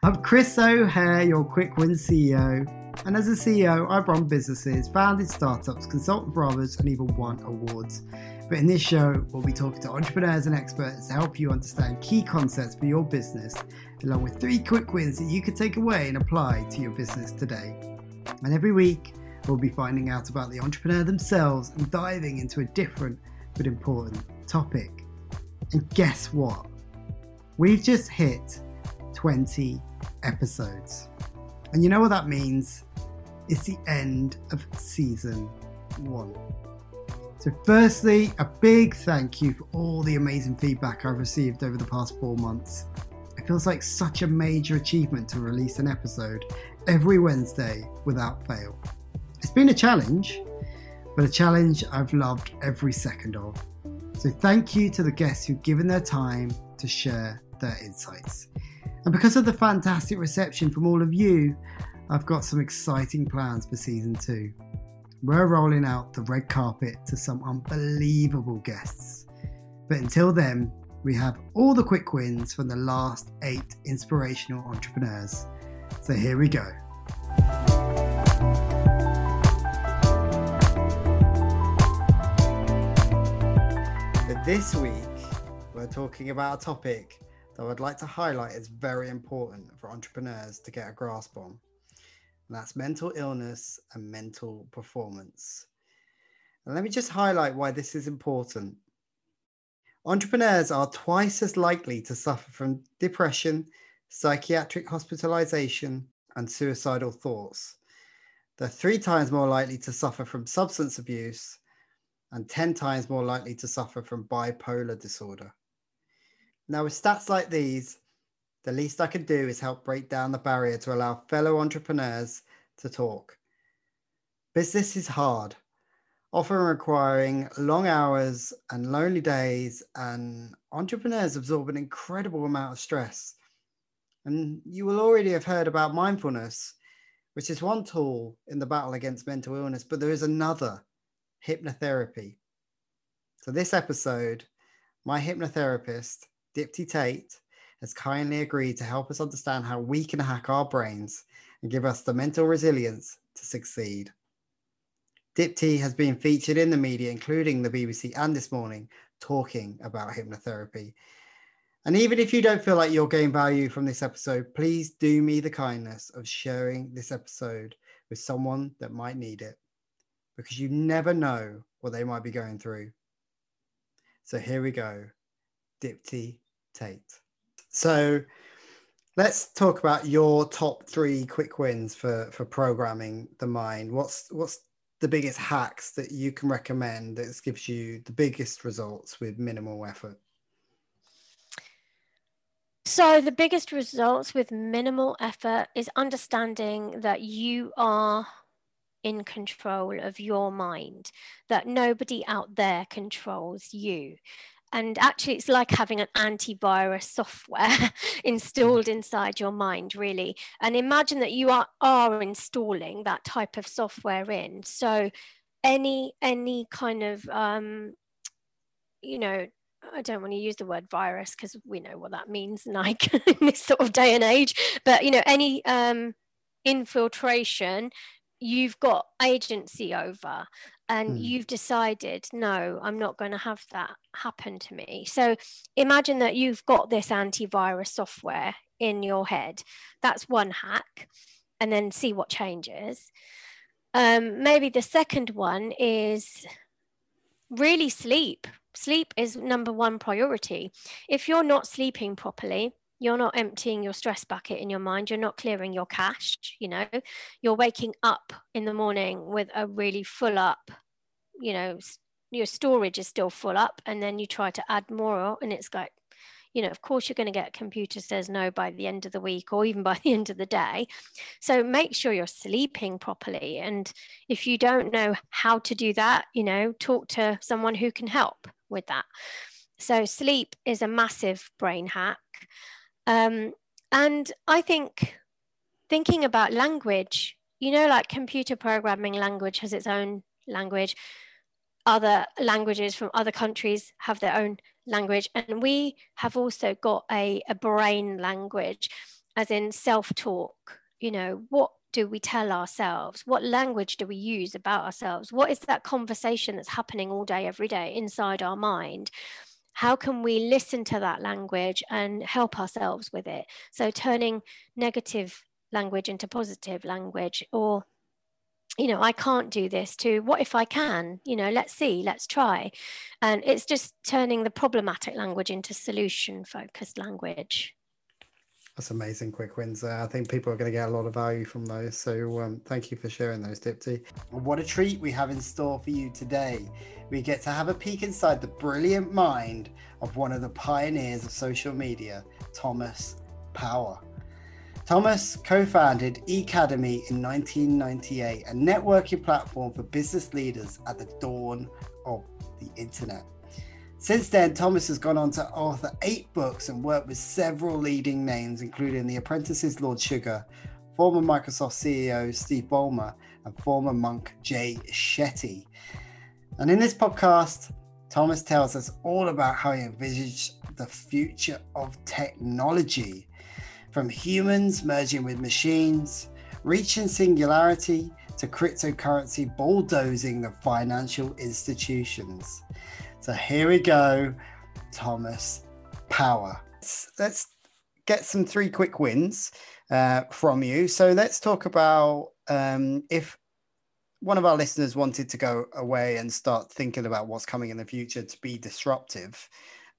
I'm Chris O'Hare, your Quick Win CEO. And as a CEO, I've run businesses, founded startups, consulted for others, and even won awards. But in this show, we'll be talking to entrepreneurs and experts to help you understand key concepts for your business, along with three quick wins that you could take away and apply to your business today. And every week, we'll be finding out about the entrepreneur themselves and diving into a different but important topic. And guess what? We've just hit 20 episodes. And you know what that means? It's the end of season one. So, firstly, a big thank you for all the amazing feedback I've received over the past four months. It feels like such a major achievement to release an episode every Wednesday without fail. It's been a challenge, but a challenge I've loved every second of. So, thank you to the guests who've given their time to share their insights. And because of the fantastic reception from all of you, I've got some exciting plans for season two. We're rolling out the red carpet to some unbelievable guests. But until then, we have all the quick wins from the last eight inspirational entrepreneurs. So here we go. But this week, we're talking about a topic that I'd like to highlight as very important for entrepreneurs to get a grasp on. And that's mental illness and mental performance. And let me just highlight why this is important. Entrepreneurs are twice as likely to suffer from depression, psychiatric hospitalization, and suicidal thoughts. They're three times more likely to suffer from substance abuse and 10 times more likely to suffer from bipolar disorder. Now, with stats like these, the least I can do is help break down the barrier to allow fellow entrepreneurs to talk. Business is hard, often requiring long hours and lonely days, and entrepreneurs absorb an incredible amount of stress. And you will already have heard about mindfulness, which is one tool in the battle against mental illness, but there is another hypnotherapy. So, this episode, my hypnotherapist, Dipti Tate, has kindly agreed to help us understand how we can hack our brains and give us the mental resilience to succeed. Dipti has been featured in the media, including the BBC and This Morning, talking about hypnotherapy. And even if you don't feel like you're getting value from this episode, please do me the kindness of sharing this episode with someone that might need it because you never know what they might be going through. So here we go Dipti Tate. So let's talk about your top three quick wins for for programming the mind. What's what's the biggest hacks that you can recommend that gives you the biggest results with minimal effort? So, the biggest results with minimal effort is understanding that you are in control of your mind, that nobody out there controls you and actually it's like having an antivirus software installed inside your mind really. And imagine that you are, are installing that type of software in. So any any kind of um you know I don't want to use the word virus because we know what that means like in this sort of day and age. But you know any um infiltration you've got agency over and mm. you've decided no i'm not going to have that happen to me. So imagine that you've got this antivirus software in your head. That's one hack and then see what changes. Um, maybe the second one is really sleep. Sleep is number one priority. If you're not sleeping properly you're not emptying your stress bucket in your mind you're not clearing your cache you know? You're waking up in the morning with a really full up you know your storage is still full up and then you try to add more and it's like you know of course you're going to get a computer says no by the end of the week or even by the end of the day. So make sure you're sleeping properly and if you don't know how to do that you know talk to someone who can help with that. So sleep is a massive brain hack um, and I think thinking about language, you know, like computer programming language has its own language. Other languages from other countries have their own language. And we have also got a, a brain language. as in self talk. You know, what do we tell ourselves? What language do we use about ourselves? What is that conversation that's happening all day, every day inside our mind? How can we listen to that language and help ourselves with it? So, turning negative language into positive language, or you know, I can't do this to what if I can? You know, let's see, let's try. And it's just turning the problematic language into solution focused language. That's amazing quick wins. I think people are going to get a lot of value from those. So um, thank you for sharing those, Dipti. What a treat we have in store for you today. We get to have a peek inside the brilliant mind of one of the pioneers of social media, Thomas Power. Thomas co founded eCademy in 1998, a networking platform for business leaders at the dawn of the internet. Since then, Thomas has gone on to author eight books and worked with several leading names, including The Apprentice's Lord Sugar, former Microsoft CEO Steve Ballmer, and former monk Jay Shetty. And in this podcast, Thomas tells us all about how he envisaged the future of technology from humans merging with machines, reaching singularity, to cryptocurrency bulldozing the financial institutions. So here we go, Thomas Power. Let's, let's get some three quick wins uh, from you. So let's talk about um, if one of our listeners wanted to go away and start thinking about what's coming in the future to be disruptive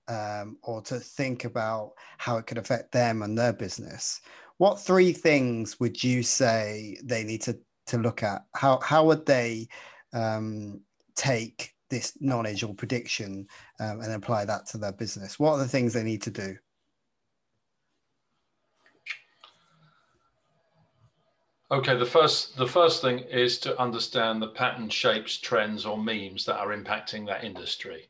um, or to think about how it could affect them and their business, what three things would you say they need to, to look at? How, how would they um, take this knowledge or prediction um, and apply that to their business? What are the things they need to do? Okay, the first the first thing is to understand the pattern, shapes, trends, or memes that are impacting that industry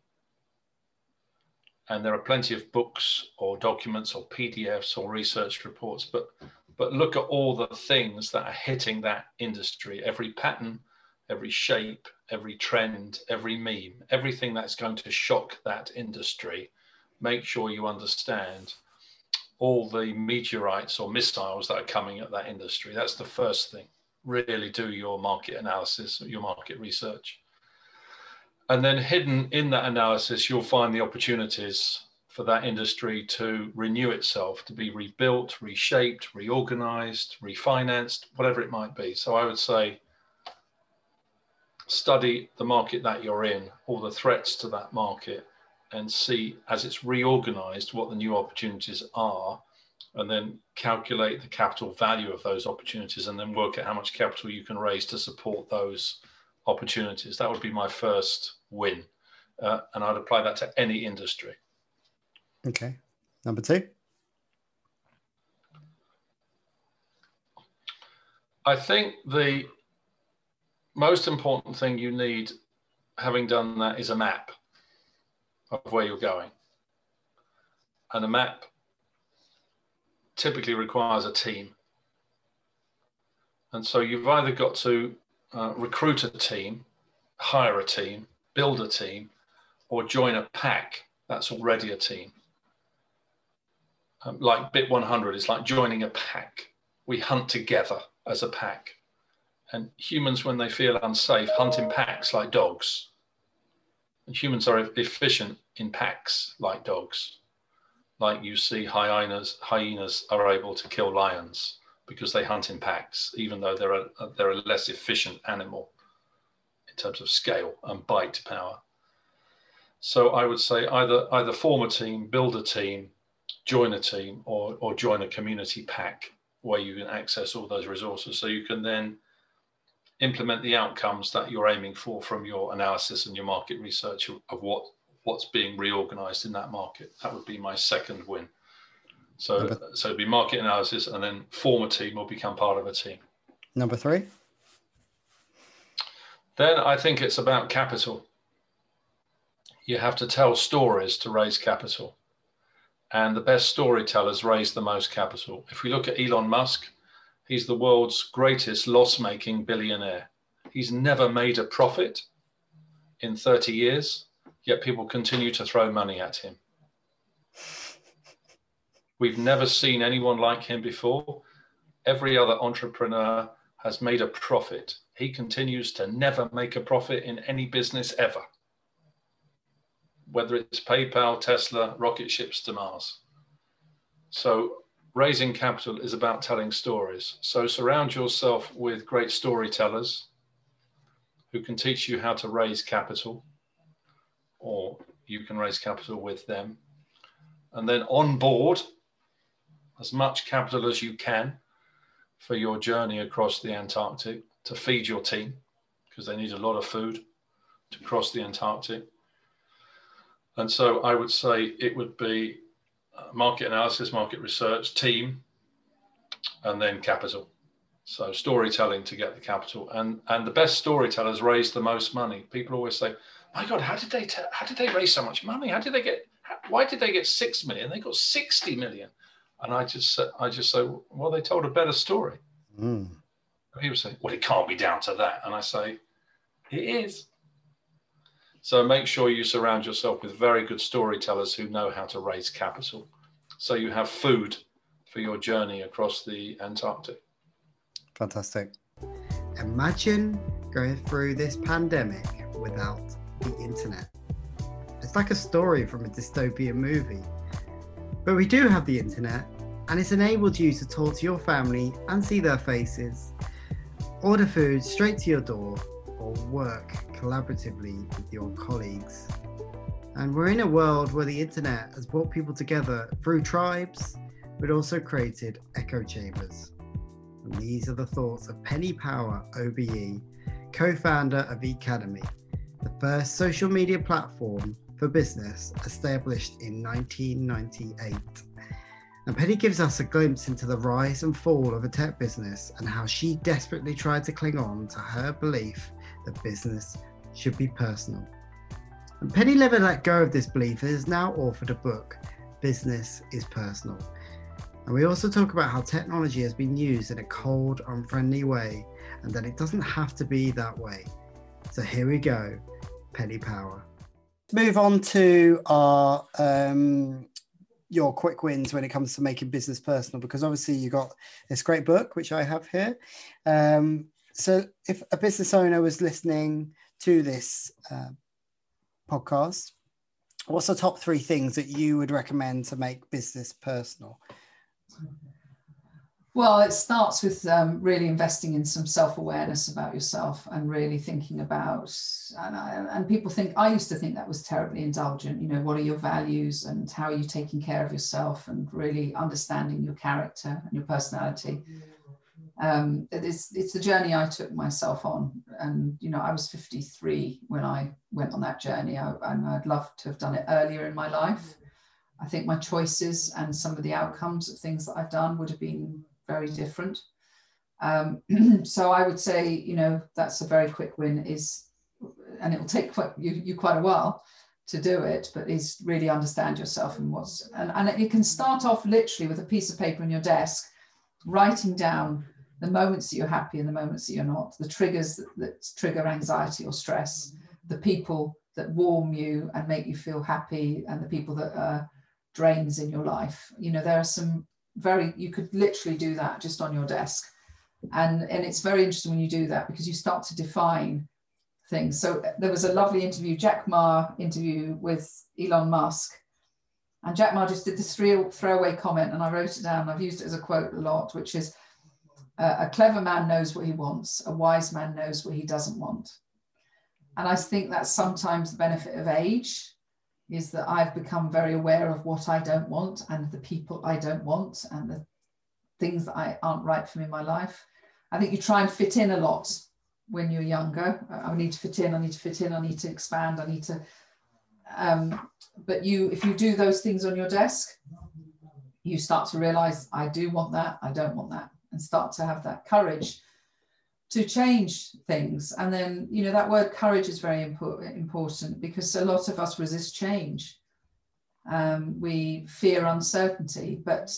and there are plenty of books or documents or PDFs or research reports, but but look at all the things that are hitting that industry, every pattern, every shape, every trend, every meme, everything that's going to shock that industry. Make sure you understand all the meteorites or missiles that are coming at that industry. That's the first thing. Really do your market analysis, your market research. And then hidden in that analysis, you'll find the opportunities for that industry to renew itself, to be rebuilt, reshaped, reorganized, refinanced, whatever it might be. So I would say study the market that you're in, all the threats to that market, and see as it's reorganized what the new opportunities are, and then calculate the capital value of those opportunities, and then work out how much capital you can raise to support those opportunities. That would be my first win. Uh, and I'd apply that to any industry. Okay. Number two. I think the most important thing you need, having done that, is a map of where you're going. And a map typically requires a team. And so you've either got to uh, recruit a team, hire a team, build a team, or join a pack that's already a team. Um, like Bit 100 is like joining a pack. We hunt together as a pack. And humans, when they feel unsafe, hunt in packs like dogs. And humans are efficient in packs like dogs. Like you see hyenas, hyenas are able to kill lions because they hunt in packs, even though they're a, they're a less efficient animal in terms of scale and bite power. So I would say either either form a team, build a team, join a team, or or join a community pack where you can access all those resources. So you can then implement the outcomes that you're aiming for from your analysis and your market research of, what what's being reorganized in that market. That would be my second win. So, Number... so be market analysis and then form a team or become part of a team. Number three. Then I think it's about capital. You have to tell stories to raise capital. And the best storytellers raise the most capital. If we look at Elon Musk, he's the world's greatest loss making billionaire. He's never made a profit in 30 years, yet people continue to throw money at him We've never seen anyone like him before. Every other entrepreneur has made a profit. He continues to never make a profit in any business ever, whether it's PayPal, Tesla, rocket ships to Mars. So, raising capital is about telling stories. So, surround yourself with great storytellers who can teach you how to raise capital, or you can raise capital with them. And then on board as much capital as you can for your journey across the Antarctic to feed your team, because they need a lot of food to cross the Antarctic. And so I would say it would be market analysis, market research, team, and then capital. So storytelling to get the capital, and and the best storytellers raise the most money. People always say, "My God, how did they t- how did they raise so much money? How did they get? How, why did they get six million? They got sixty million. And I just I just say, well, they told a better story. Mm. People say, well, it can't be down to that, and I say, it is. So make sure you surround yourself with very good storytellers who know how to raise capital, so you have food for your journey across the Antarctic. Fantastic. Imagine going through this pandemic without the internet. It's like a story from a dystopian movie. But we do have the internet, and it's enabled you to talk to your family and see their faces, order food straight to your door, or work collaboratively with your colleagues. And we're in a world where the internet has brought people together through tribes, but also created echo chambers. And these are the thoughts of Penny Power OBE, co founder of Ecademy, the first social media platform for business established in 1998. And Penny gives us a glimpse into the rise and fall of a tech business and how she desperately tried to cling on to her belief that business should be personal. And Penny never let go of this belief and has now authored a book, Business is Personal, and we also talk about how technology has been used in a cold, unfriendly way, and that it doesn't have to be that way. So here we go Penny Power. Move on to our um, your quick wins when it comes to making business personal, because obviously you got this great book which I have here. Um, so if a business owner was listening to this uh, podcast, what's the top three things that you would recommend to make business personal? Well, it starts with um, really investing in some self awareness about yourself and really thinking about, and, I, and people think, I used to think that was terribly indulgent. You know, what are your values and how are you taking care of yourself and really understanding your character and your personality. Um, it's, it's the journey I took myself on. And, you know, I was 53 when I went on that journey, I, and I'd love to have done it earlier in my life. I think my choices and some of the outcomes of things that I've done would have been very different. Um, so I would say, you know, that's a very quick win is, and it will take quite, you, you quite a while to do it, but is really understand yourself and what's, and, and it can start off literally with a piece of paper on your desk, writing down the moments that you're happy and the moments that you're not, the triggers that, that trigger anxiety or stress, the people that warm you and make you feel happy and the people that are drains in your life. You know, there are some very, you could literally do that just on your desk. And, and it's very interesting when you do that because you start to define things. So uh, there was a lovely interview, Jack Ma interview with Elon Musk. And Jack Ma just did this three, throwaway comment, and I wrote it down. I've used it as a quote a lot, which is A clever man knows what he wants, a wise man knows what he doesn't want. And I think that's sometimes the benefit of age is that I've become very aware of what I don't want and the people I don't want and the things that I aren't right for me in my life. I think you try and fit in a lot when you're younger. I need to fit in, I need to fit in, I need to expand, I need to. Um, but you, if you do those things on your desk, you start to realize I do want that, I don't want that, and start to have that courage to change things. And then, you know, that word courage is very important, because a lot of us resist change. Um, we fear uncertainty, but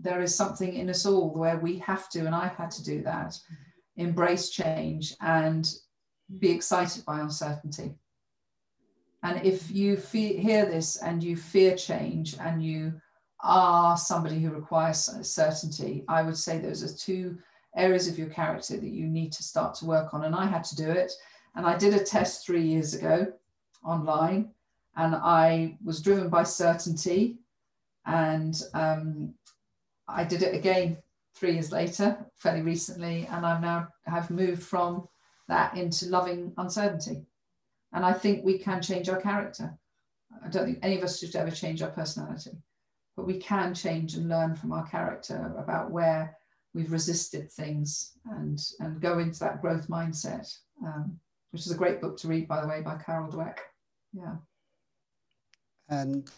there is something in us all where we have to, and I've had to do that, embrace change and be excited by uncertainty. And if you fe- hear this and you fear change and you are somebody who requires certainty, I would say those are two areas of your character that you need to start to work on. And I had to do it. And I did a test three years ago online, and I was driven by certainty. And um, I did it again three years later, fairly recently, and I'm now have moved from that into loving uncertainty. And I think we can change our character. I don't think any of us should ever change our personality, but we can change and learn from our character about where we've resisted things and and go into that growth mindset, um, which is a great book to read, by the way, by Carol Dweck. Yeah. And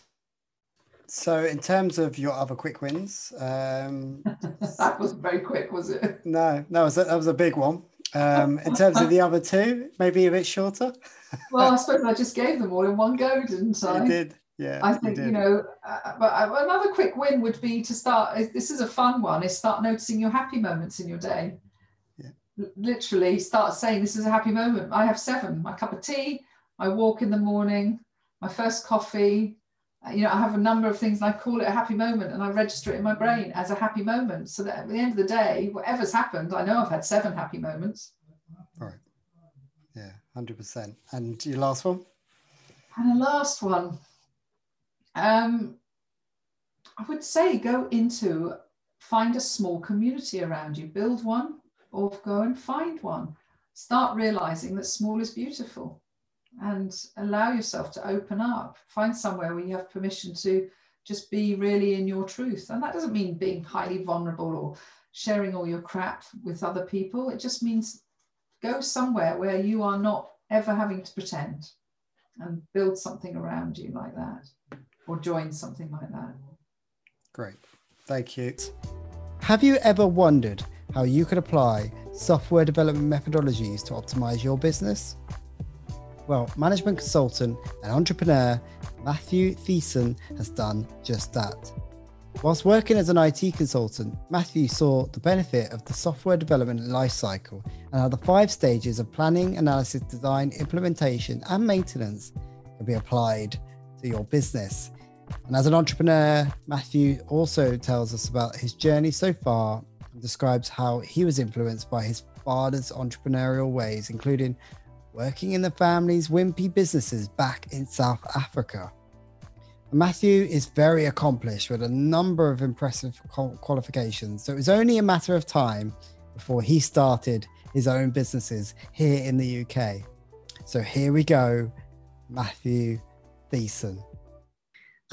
so, in terms of your other quick wins, um, that was very quick, was it? No, no, was a, that was a big one. Um, in terms of the other two, maybe a bit shorter. well, I suppose I just gave them all in one go, didn't I? You did. Yeah, I think you, you know, uh, but uh, another quick win would be to start. This is a fun one. Is start noticing your happy moments in your day. Yeah. Literally, start saying, "This is a happy moment." I have seven. My cup of tea. I walk in the morning. My first coffee you know, I have a number of things and I call it a happy moment and I register it in my brain as a happy moment. So that at the end of the day, whatever's happened, I know I've had seven happy moments. All right. Yeah, 100%. And your last one? And the last one. Um, I would say go into, find a small community around you, build one or go and find one. Start realizing that small is beautiful and allow yourself to open up. Find somewhere where you have permission to just be really in your truth. And that doesn't mean being highly vulnerable or sharing all your crap with other people. It just means go somewhere where you are not ever having to pretend and build something around you like that or join something like that. Great. Thank you. Have you ever wondered how you could apply software development methodologies to optimize your business? Well, management consultant and entrepreneur Matthew Thiessen has done just that. Whilst working as an IT consultant, Matthew saw the benefit of the software development lifecycle and how the five stages of planning, analysis, design, implementation, and maintenance can be applied to your business. And as an entrepreneur, Matthew also tells us about his journey so far and describes how he was influenced by his father's entrepreneurial ways, including working in the family's Wimpy businesses back in South Africa. Matthew is very accomplished with a number of impressive qualifications, so it was only a matter of time before he started his own businesses here in the UK. So here we go, Matthew Thiessen.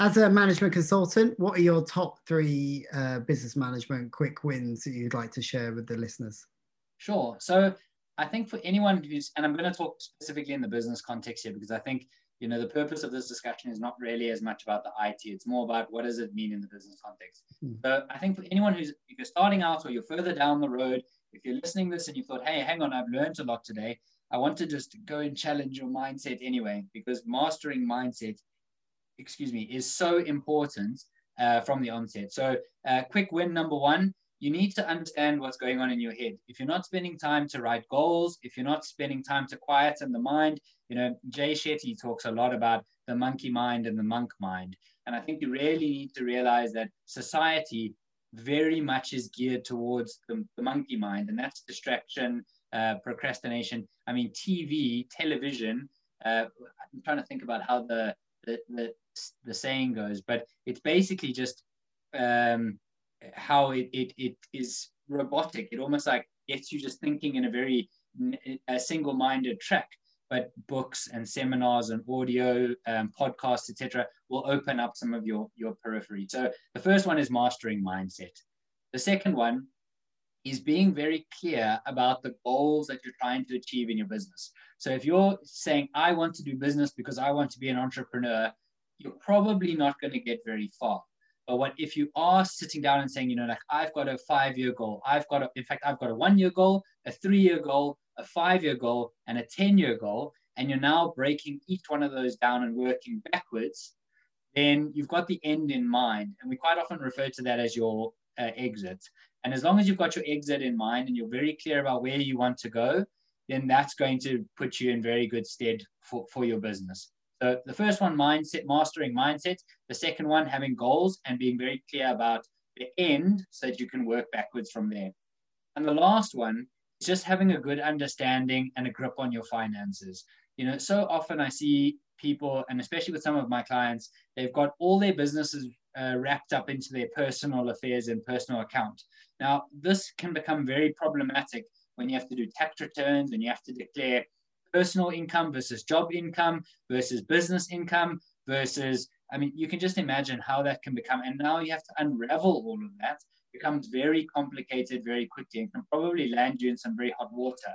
As a management consultant, what are your top three uh, business management quick wins that you'd like to share with the listeners? Sure. So I think for anyone who's, and I'm going to talk specifically in the business context here because I think, you know, the purpose of this discussion is not really as much about the IT. It's more about what does it mean in the business context. Mm. So I think for anyone who's, if you're starting out or you're further down the road, if you're listening this and you thought, hey, hang on, I've learned a lot today. I want to just go and challenge your mindset anyway, because mastering mindset, excuse me, is so important uh, from the onset. So, uh, quick win number one you need to understand what's going on in your head. If you're not spending time to write goals, if you're not spending time to quieten the mind, you know, Jay Shetty talks a lot about the monkey mind and the monk mind. And I think you really need to realize that society very much is geared towards the, the monkey mind, and that's distraction, uh, procrastination. I mean, TV, television. Uh, I'm trying to think about how the, the the, the saying goes, but it's basically just um, how it, it, it is robotic. It almost like gets you just thinking in a very a single-minded track. But books and seminars and audio, um, podcasts, etc., will open up some of your your periphery. So the first one is mastering mindset. The second one is being very clear about the goals that you're trying to achieve in your business. So if you're saying, I want to do business because I want to be an entrepreneur, you're probably not going to get very far. But what if you are sitting down and saying, you know, like I've got a five-year goal, I've got a, in fact, I've got a one-year goal, a three-year goal, a five-year goal, and a 10-year goal, and you're now breaking each one of those down and working backwards, then you've got the end in mind. And we quite often refer to that as your uh, exit. And as long as you've got your exit in mind and you're very clear about where you want to go, then that's going to put you in very good stead for, for your business. So the first one, mindset, mastering mindset. The second one, having goals and being very clear about the end so that you can work backwards from there. And the last one is just having a good understanding and a grip on your finances. You know, so often I see people, and especially with some of my clients, they've got all their businesses uh, wrapped up into their personal affairs and personal account. Now, this can become very problematic when you have to do tax returns and you have to declare personal income versus job income versus business income versus I mean, you can just imagine how that can become. And now you have to unravel all of that. It becomes very complicated very quickly and can probably land you in some very hot water.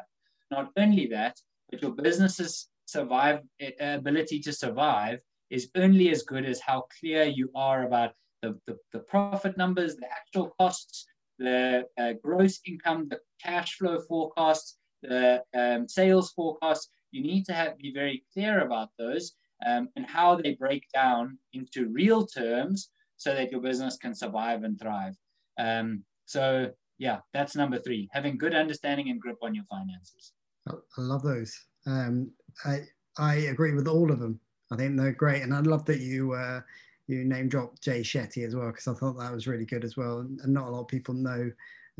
Not only that, but your business's survive eh, ability to survive is only as good as how clear you are about the, the, the profit numbers, the actual costs, the uh, gross income, the cash flow forecasts, the um, sales forecasts. You need to have, be very clear about those um, and how they break down into real terms so that your business can survive and thrive. Um, so, yeah, that's number three having good understanding and grip on your finances. I love those. Um, I, I agree with all of them. I think they're great. And I love that you uh, you name dropped Jay Shetty as well because I thought that was really good as well. And not a lot of people know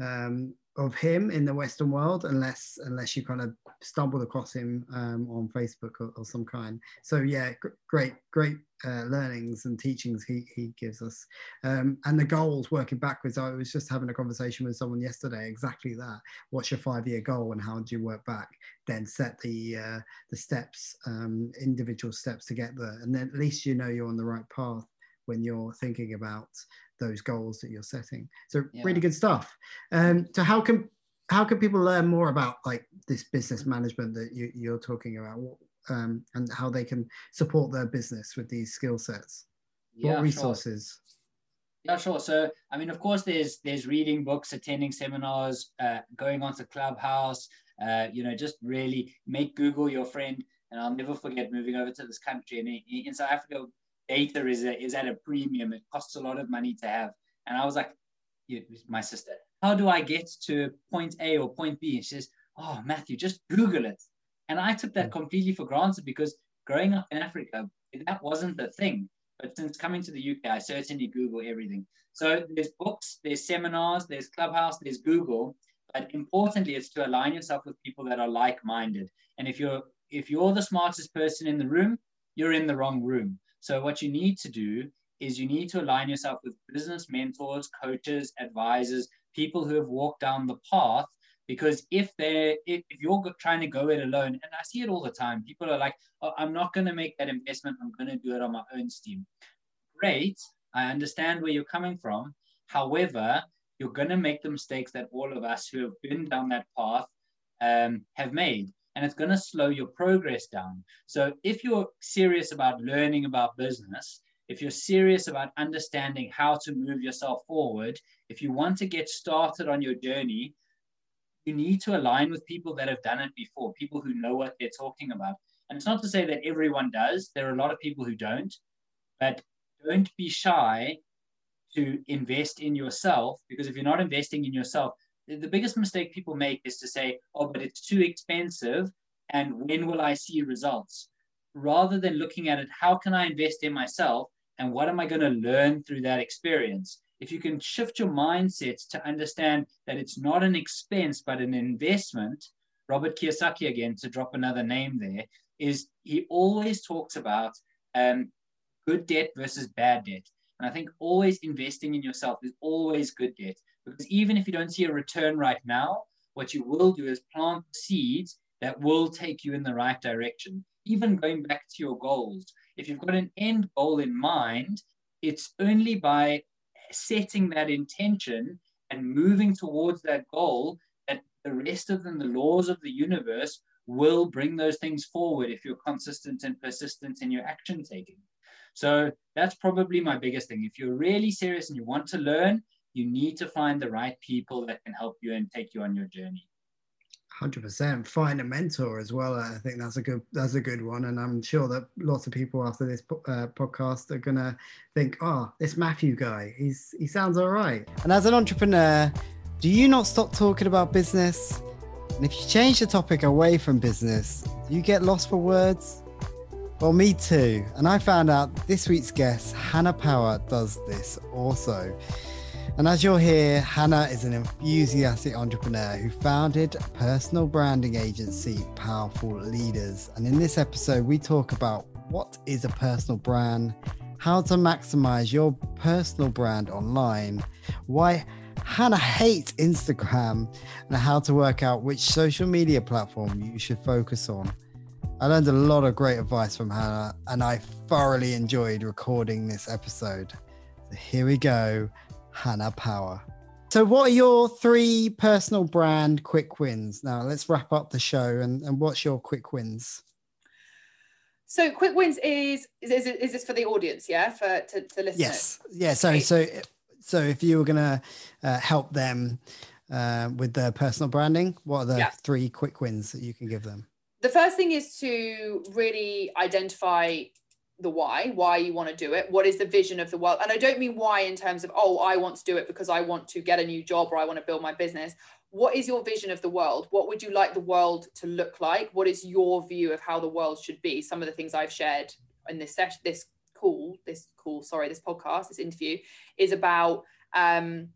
um, of him in the Western world unless unless you kind of stumbled across him um, on Facebook or, or, some kind. So yeah, gr- great great uh, learnings and teachings he he gives us, um, and the goals working backwards. I was just having a conversation with someone yesterday exactly that. What's your five year goal and how do you work back? Then set the uh, the steps, um, individual steps to get there, and then at least you know you're on the right path when you're thinking about those goals that you're setting. So yeah. really good stuff. Um, so how can how can people learn more about like this business management that you, you're talking about, um, and how they can support their business with these skill sets? Yeah, what resources? Sure. Yeah, sure. So, I mean, of course, there's there's reading books, attending seminars, uh, going onto Clubhouse. Uh, you know, just really make Google your friend. And I'll never forget moving over to this country. And in South Africa, data is, a, is at a premium. It costs a lot of money to have. And I was like, my sister, how do I get to point A or point B? And she says, oh, Matthew, just Google it. And I took that hmm. completely for granted because growing up in Africa, that wasn't the thing. But since coming to the UK, I certainly Google everything. So there's books, there's seminars, there's Clubhouse, there's Google. But importantly, it's to align yourself with people that are like-minded. And if you're if you're the smartest person in the room, you're in the wrong room. So what you need to do is you need to align yourself with business mentors, coaches, advisors, people who have walked down the path. Because if they're if, if you're trying to go it alone, and I see it all the time, people are like, oh, "I'm not going to make that investment. I'm going to do it on my own steam." Great, I understand where you're coming from. However, you're going to make the mistakes that all of us who have been down that path um, have made and it's going to slow your progress down. So if you're serious about learning about business, if you're serious about understanding how to move yourself forward, if you want to get started on your journey, you need to align with people that have done it before, people who know what they're talking about. And it's not to say that everyone does, there are a lot of people who don't, but don't be shy to invest in yourself because if you're not investing in yourself, the biggest mistake people make is to say, oh, but it's too expensive. And when will I see results? Rather than looking at it, how can I invest in myself? And what am I going to learn through that experience? If you can shift your mindset to understand that it's not an expense, but an investment, Robert Kiyosaki, again, to drop another name there, is he always talks about um, good debt versus bad debt. And I think always investing in yourself is always good debt. Because even if you don't see a return right now, what you will do is plant seeds that will take you in the right direction. Even going back to your goals, if you've got an end goal in mind, it's only by setting that intention and moving towards that goal that the rest of them, the laws of the universe, will bring those things forward if you're consistent and persistent in your action taking. So that's probably my biggest thing. If you're really serious and you want to learn, you need to find the right people that can help you and take you on your journey. Hundred percent. Find a mentor as well. I think that's a good that's a good one, and I'm sure that lots of people after this uh, podcast are gonna think, "Oh, this Matthew guy, he's he sounds all right." And as an entrepreneur, do you not stop talking about business? And if you change the topic away from business, do you get lost for words? Well, me too. And I found out this week's guest, Hannah Power, does this also. And as you'll hear, Hannah is an enthusiastic entrepreneur who founded personal branding agency Powerful Leaders. And in this episode, we talk about what is a personal brand, how to maximize your personal brand online, why Hannah hates Instagram, and how to work out which social media platform you should focus on. I learned a lot of great advice from Hannah, and I thoroughly enjoyed recording this episode. So here we go. Hannah Power. So, what are your three personal brand quick wins? Now, let's wrap up the show. And, and what's your quick wins? So, quick wins is is, is, is this for the audience? Yeah, for to, to listen. Yes. Yeah. So, so, so if you were gonna uh, help them uh, with their personal branding, what are the yeah. three quick wins that you can give them? The first thing is to really identify the why, why you want to do it. What is the vision of the world? And I don't mean why in terms of, oh, I want to do it because I want to get a new job or I want to build my business. What is your vision of the world? What would you like the world to look like? What is your view of how the world should be? Some of the things I've shared in this session, this call, this call, sorry, this podcast, this interview is about um,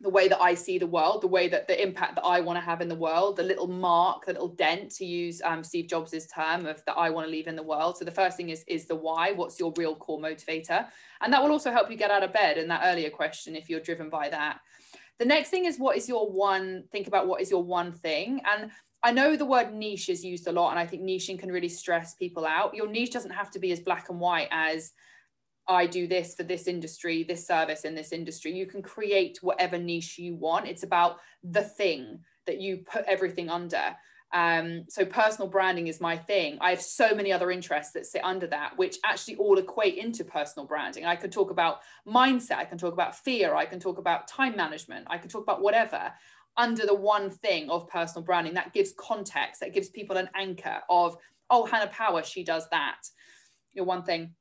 the way that I see the world, the way that the impact that I want to have in the world, the little mark, the little dent, to use um, Steve Jobs's term of that I want to leave in the world. So the first thing is is the why. What's your real core motivator? And that will also help you get out of bed. In that earlier question, if you're driven by that. The next thing is what is your one? Think about what is your one thing. And I know the word niche is used a lot, and I think niching can really stress people out. Your niche doesn't have to be as black and white as I do this for this industry, this service in this industry. You can create whatever niche you want. It's about the thing that you put everything under. Um, so personal branding is my thing. I have so many other interests that sit under that, which actually all equate into personal branding. I could talk about mindset, I can talk about fear, I can talk about time management, I can talk about whatever under the one thing of personal branding. That gives context, that gives people an anchor of, oh, Hannah Power, she does that. You know, one thing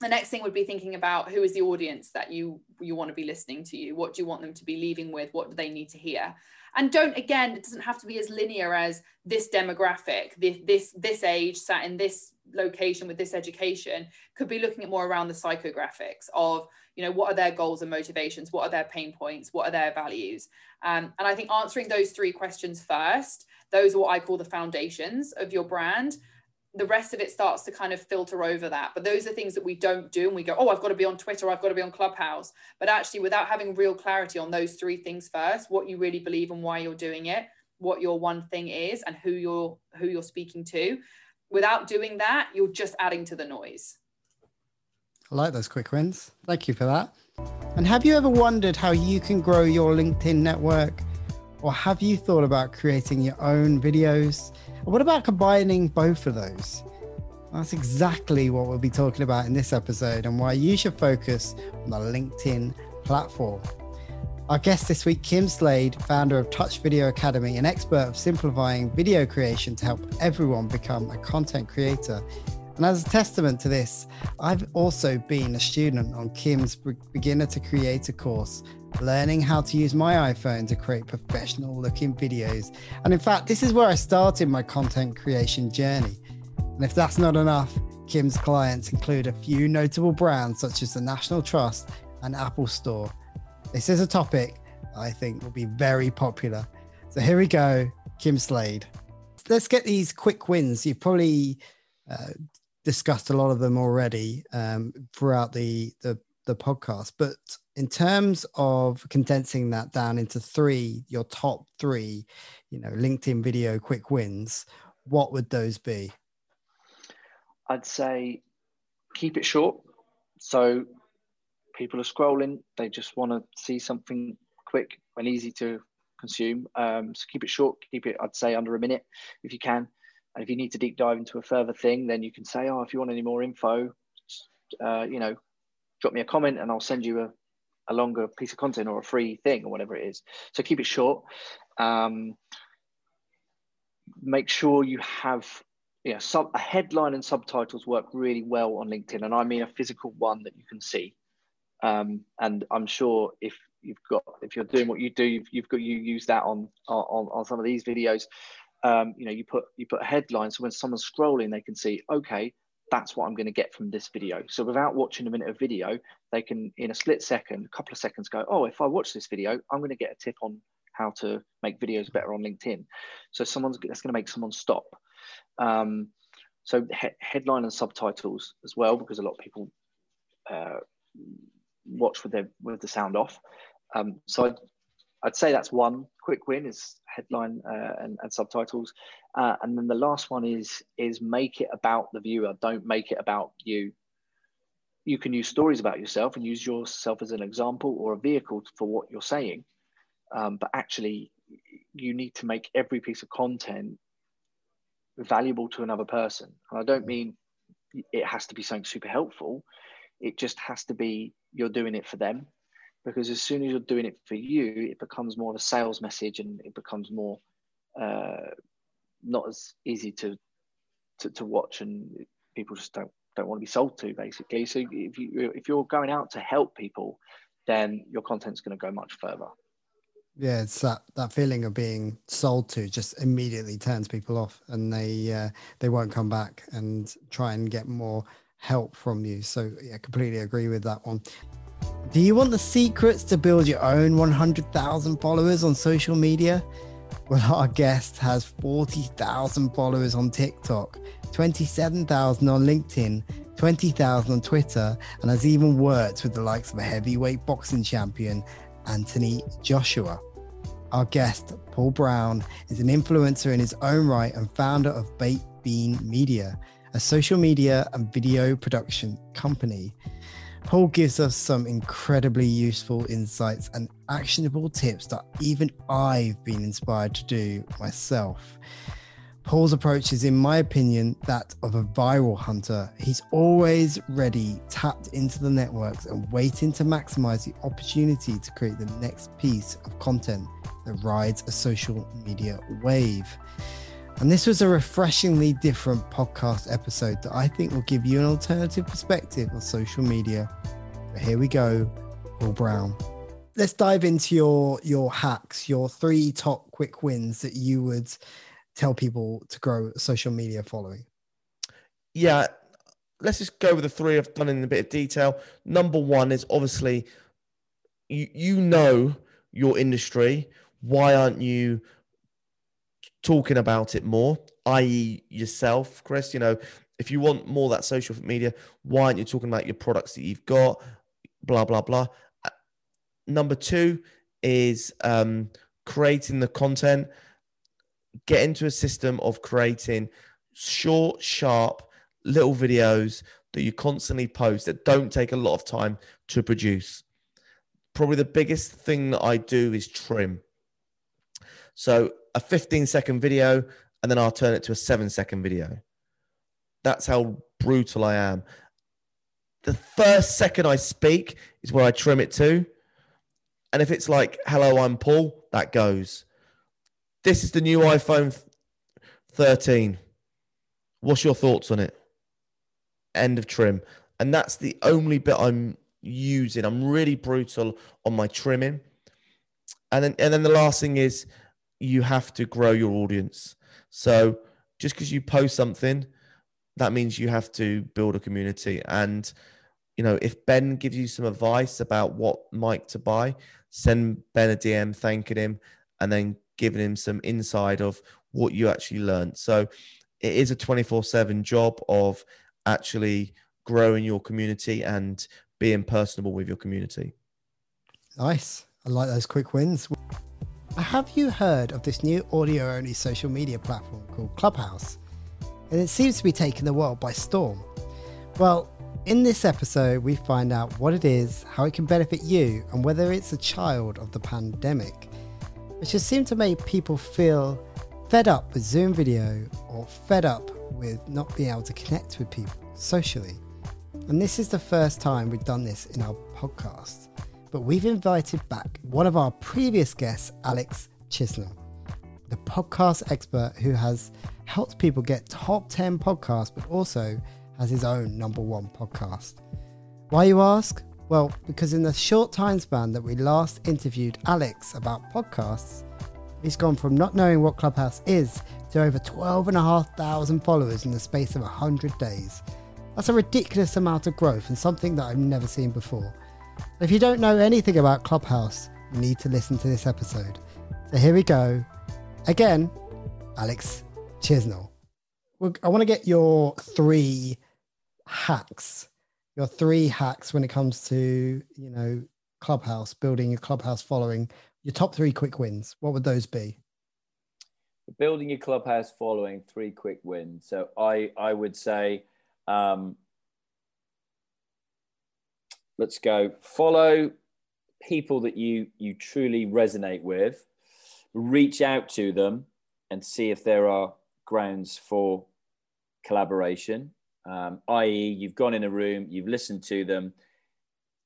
the next thing would be thinking about who is the audience that you you want to be listening to you. What do you want them to be leaving with? What do they need to hear? And don't again it doesn't have to be as linear as this demographic this this this age sat in this location with this education. Could be looking at more around the psychographics of you know what are their goals and motivations? What are their pain points? What are their values? Um, and i think answering those three questions first those are what i call the foundations of your brand the rest of it starts to kind of filter over that. But those are things that we don't do. And we go, oh, I've got to be on Twitter, I've got to be on Clubhouse. But actually, without having real clarity on those three things first, what you really believe and why you're doing it, what your one thing is, and who you're who you're speaking to, without doing that, you're just adding to the noise. I like those quick wins. Thank you for that. And have you ever wondered how you can grow your LinkedIn network? Or have you thought about creating your own videos? What about combining both of those? That's exactly what we'll be talking about in this episode and why you should focus on the LinkedIn platform. Our guest this week, Kim Slade, founder of Touch Video Academy, an expert of simplifying video creation to help everyone become a content creator. And as a testament to this, I've also been a student on Kim's Beginner to Creator course learning how to use my iPhone to create professional looking videos. And in fact, this is where I started my content creation journey. And if that's not enough, Kim's clients include a few notable brands such as the National Trust and Apple Store. This is a topic I think will be very popular. So here we go, Kim Slade. Let's get these quick wins. You've probably uh, discussed a lot of them already um, throughout the, the the podcast, but in terms of condensing that down into three, your top three, you know, LinkedIn video quick wins, what would those be? I'd say keep it short. So people are scrolling, they just want to see something quick and easy to consume. Um, so keep it short, keep it, I'd say, under a minute if you can. And if you need to deep dive into a further thing, then you can say, oh, if you want any more info, uh, you know, drop me a comment and I'll send you a, a longer piece of content or a free thing or whatever it is. So keep it short. Um, make sure you have yeah, sub, a headline and subtitles work really well on LinkedIn, and I mean a physical one that you can see. Um, and I'm sure if you've got if you're doing what you do, you've, you've got you use that on on on some of these videos. Um, you know, you put you put a headline so when someone's scrolling, they can see okay, that's what I'm going to get from this video. So without watching a minute of video, they can in a split second, a couple of seconds go, oh, if I watch this video, I'm going to get a tip on how to make videos better on LinkedIn. So someone's that's going to make someone stop. Um, so he- headline and subtitles as well, because a lot of people uh, watch with their with the sound off. Um, so I'd, I'd say that's one quick win is headline uh, and, and, subtitles, uh, and then the last one is is make it about the viewer. Don't make it about you. You can use stories about yourself and use yourself as an example or a vehicle for what you're saying, um, but actually, you need to make every piece of content valuable to another person. And I don't mean it has to be something super helpful. It just has to be you're doing it for them because as soon as you're doing it for you, it becomes more of a sales message and it becomes more uh, not as easy to, to, to watch and people just don't don't want to be sold to basically. So if you if you're going out to help people, then your content's going to go much further. Yeah, it's that that feeling of being sold to just immediately turns people off, and they uh, they won't come back and try and get more help from you. So yeah, completely agree with that one. Do you want the secrets to build your own 100,000 followers on social media? Well, our guest has 40,000 followers on TikTok, 27,000 on LinkedIn, 20,000 on Twitter, and has even worked with the likes of a heavyweight boxing champion, Anthony Joshua. Our guest, Paul Brown, is an influencer in his own right and founder of Baked Bean Media, a social media and video production company. Paul gives us some incredibly useful insights and actionable tips that even I've been inspired to do myself. Paul's approach is, in my opinion, that of a viral hunter. He's always ready, tapped into the networks, and waiting to maximize the opportunity to create the next piece of content that rides a social media wave. And this was a refreshingly different podcast episode that I think will give you an alternative perspective on social media. But here we go, Paul Brown. Let's dive into your your hacks, your three top quick wins that you would tell people to grow social media following. Yeah, let's just go with the three I've done in a bit of detail. Number one is obviously you you know your industry. Why aren't you talking about it more, i.e., yourself, Chris. You know, if you want more that social media, why aren't you talking about your products that you've got? Blah blah blah. Uh, number two is um, creating the content. Get into a system of creating short, sharp, little videos that you constantly post that don't take a lot of time to produce. Probably the biggest thing that I do is trim. So a 15 second video and then I'll turn it to a seven second video. That's how brutal I am. The first second I speak is where I trim it to. And if it's like, hello, I'm Paul, that goes. This is the new iPhone 13. What's your thoughts on it? End of trim. And that's the only bit I'm using. I'm really brutal on my trimming. And then and then the last thing is you have to grow your audience. So just because you post something, that means you have to build a community. And you know, if Ben gives you some advice about what mic to buy, send Ben a DM thanking him and then giving him some insight of what you actually learned. So it is a 24 7 job of actually growing your community and being personable with your community. Nice. I like those quick wins. Have you heard of this new audio only social media platform called Clubhouse? And it seems to be taking the world by storm. Well, in this episode, we find out what it is, how it can benefit you, and whether it's a child of the pandemic, which has seemed to make people feel fed up with Zoom video or fed up with not being able to connect with people socially. And this is the first time we've done this in our podcast but we've invited back one of our previous guests, Alex Chisholm, the podcast expert who has helped people get top 10 podcasts, but also has his own number one podcast. Why, you ask? Well, because in the short time span that we last interviewed Alex about podcasts, he's gone from not knowing what Clubhouse is to over 12,500 followers in the space of 100 days. That's a ridiculous amount of growth and something that I've never seen before. If you don't know anything about Clubhouse, you need to listen to this episode. So here we go. Again, Alex Chisnell. I want to get your three hacks, your three hacks when it comes to, you know, Clubhouse, building your Clubhouse following, your top three quick wins. What would those be? building your clubhouse following three quick wins so i i would say um let's go. Follow people that you you truly resonate with. Reach out to them and see if there are grounds for collaboration. Um, i.e you've gone in a room you've listened to them.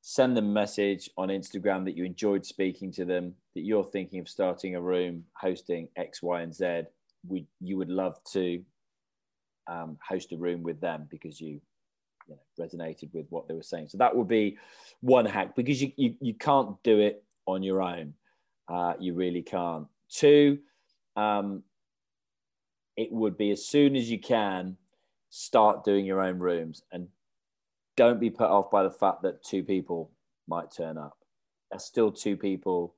Send them a message on instagram that you enjoyed speaking to them that you're thinking of starting a room hosting x y and z. We you would love to um, host a room with them because you you know, resonated with what they were saying. So that would be one hack because you, you, you can't do it on your own. Uh, you really can't. Two, um, it would be as soon as you can start doing your own rooms and don't be put off by the fact that two people might turn up. That's still two people,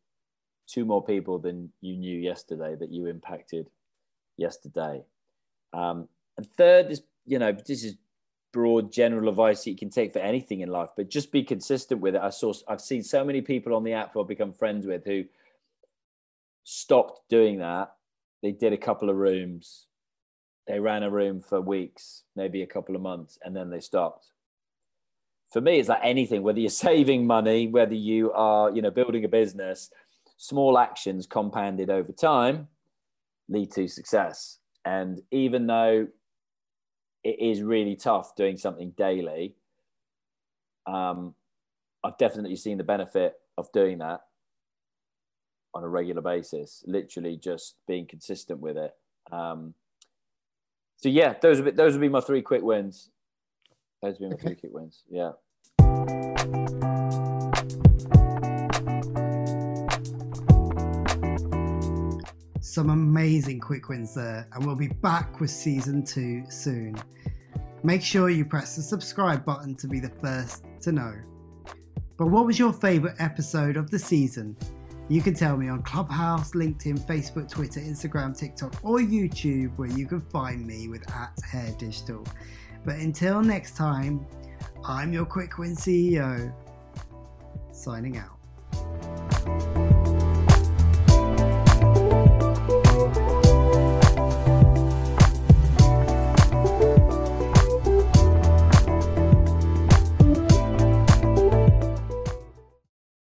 two more people than you knew yesterday that you impacted yesterday. Um, and third is, you know, this is broad general advice that you can take for anything in life, but just be consistent with it. I saw, I've seen so many people on the app who I've become friends with who stopped doing that. They did a couple of rooms, they ran a room for weeks, maybe a couple of months, and then they stopped. For me, it's like anything, whether you're saving money, whether you are, you know, building a business, small actions compounded over time lead to success. And even though it is really tough doing something daily. Um, I've definitely seen the benefit of doing that on a regular basis, literally just being consistent with it. Um, so yeah, those would be, those would be my three quick wins. Those would be my okay. three quick wins. Yeah. Some amazing quick wins there, and we'll be back with season two soon. Make sure you press the subscribe button to be the first to know. But what was your favourite episode of the season? You can tell me on Clubhouse, LinkedIn, Facebook, Twitter, Instagram, TikTok, or YouTube, where you can find me with at Hare Digital. But until next time, I'm your Quick Win CEO, signing out.